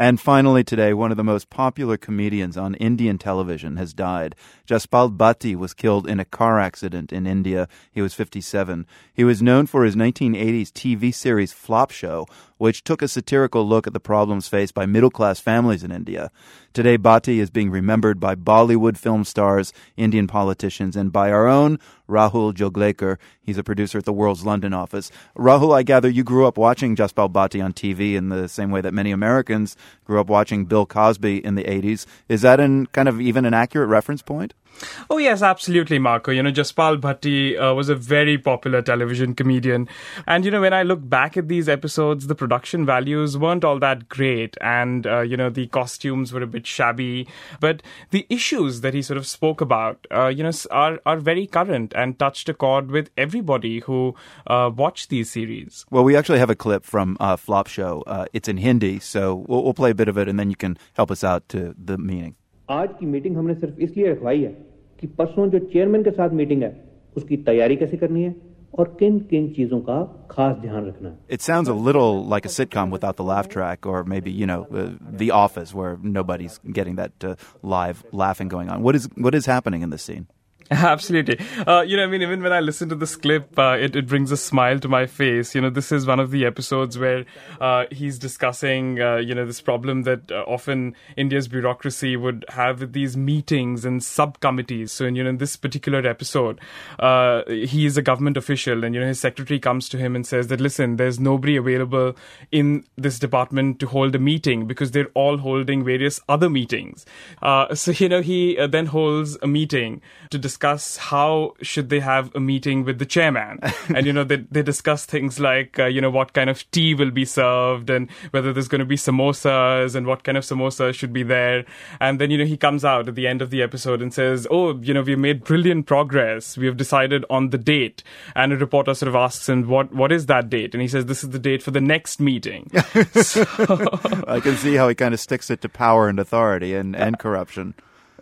And finally today, one of the most popular comedians on Indian television has died. Jaspal Bhatti was killed in a car accident in India. He was 57. He was known for his 1980s TV series Flop Show, which took a satirical look at the problems faced by middle class families in India. Today, Bhatti is being remembered by Bollywood film stars, Indian politicians, and by our own Rahul Joglekar. He's a producer at the World's London office. Rahul, I gather you grew up watching Jaspal Bhatti on TV in the same way that many Americans grew up watching Bill Cosby in the 80s. Is that an, kind of even an accurate reference point? Oh, yes, absolutely, Marco. You know, Jaspal Bhatti uh, was a very popular television comedian. And, you know, when I look back at these episodes, the production values weren't all that great. And, uh, you know, the costumes were a bit shabby. But the issues that he sort of spoke about, uh, you know, are, are very current and touched a chord with everybody who uh, watched these series. Well, we actually have a clip from uh, Flop Show. Uh, it's in Hindi, so we'll, we'll play a bit of it and then you can help us out to the meaning. आज की meeting हमने सिर्फ इसलिए रखवाई है कि परसों जो chairman के साथ मीटिंग है उसकी तैयारी कैसे करनी है और किन किन चीजों का खास ध्यान रखना है It sounds a little like a sitcom without the laugh track, or maybe you know, uh, The Office, where nobody's getting that uh, live laughing going on. What is what is happening in this scene? Absolutely. Uh, you know, I mean, even when I listen to this clip, uh, it, it brings a smile to my face. You know, this is one of the episodes where uh, he's discussing, uh, you know, this problem that uh, often India's bureaucracy would have with these meetings and subcommittees. So, you know, in this particular episode, uh, he is a government official and, you know, his secretary comes to him and says that, listen, there's nobody available in this department to hold a meeting because they're all holding various other meetings. so, you know, he then holds a meeting to discuss discuss how should they have a meeting with the chairman, and you know they they discuss things like uh, you know what kind of tea will be served and whether there's going to be samosas and what kind of samosas should be there, and then you know he comes out at the end of the episode and says, oh you know we've made brilliant progress, we have decided on the date, and a reporter sort of asks him what what is that date, and he says this is the date for the next meeting. so, I can see how he kind of sticks it to power and authority and and corruption.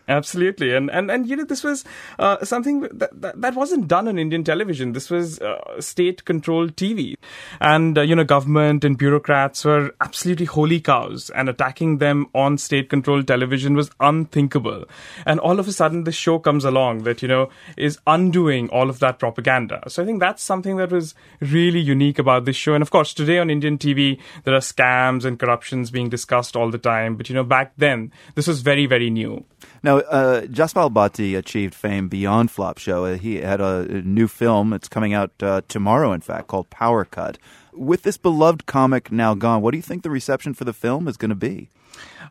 Absolutely, and and and you know this was uh, something that, that, that wasn't done on Indian television. This was uh, state-controlled TV, and uh, you know government and bureaucrats were absolutely holy cows, and attacking them on state-controlled television was unthinkable. And all of a sudden, this show comes along that you know is undoing all of that propaganda. So I think that's something that was really unique about this show. And of course, today on Indian TV, there are scams and corruptions being discussed all the time. But you know, back then, this was very very new. Now, uh, Jaspal Bhatti achieved fame beyond Flop Show. Uh, he had a, new film. It's coming out uh, tomorrow, in fact, called Power Cut. With this beloved comic now gone, what do you think the reception for the film is going to be?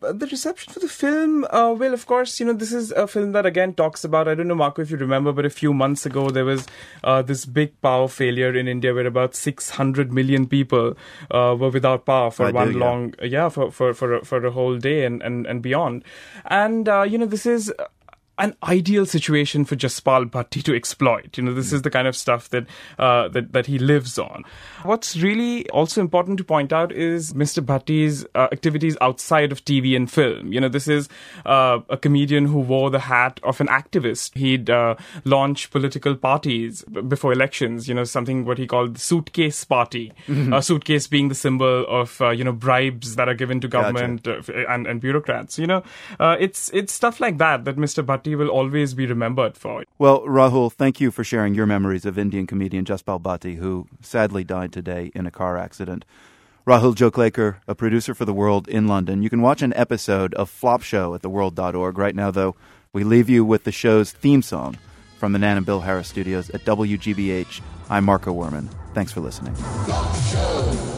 The reception for the film, uh, well, of course, you know, this is a film that again talks about. I don't know, Marco, if you remember, but a few months ago there was uh, this big power failure in India where about 600 million people uh, were without power for I one do, yeah. long, yeah, for for for a, for a whole day and and and beyond. And uh, you know, this is an ideal situation for Jaspal Bhatti to exploit. You know, this is the kind of stuff that uh, that that he lives on. What's really also important to point out is Mr. Bhatti's uh, activities outside of TV and film. You know, this is uh, a comedian who wore the hat of an activist. He'd uh, launch political parties before elections. You know, something what he called the suitcase party. Mm-hmm. A suitcase being the symbol of uh, you know bribes that are given to government gotcha. Uh, and and bureaucrats. You know, it's it's stuff like that that Mr. Bhatti will always be remembered for. It. Well, Rahul, thank you for sharing your memories of Indian comedian Jaspal Bhatti, who sadly died today in a car accident. Rahul Joglekar, a producer for The World in London. You can watch an episode of Flop Show at theworld.org. Right now, though, we leave you with the show's theme song from the Nan and Bill Harris studios at WGBH. I'm Marco Werman. Thanks for listening. Right